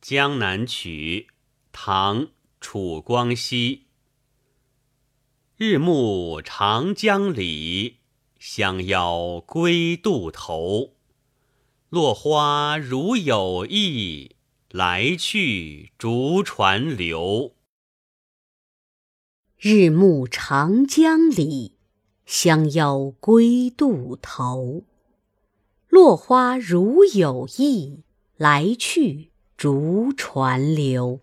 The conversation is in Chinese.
江南曲，唐·楚光熙。日暮长江里，相邀归渡头。落花如有意，来去逐船流。日暮长江里，相邀归渡头。落花如有意，来去逐船流。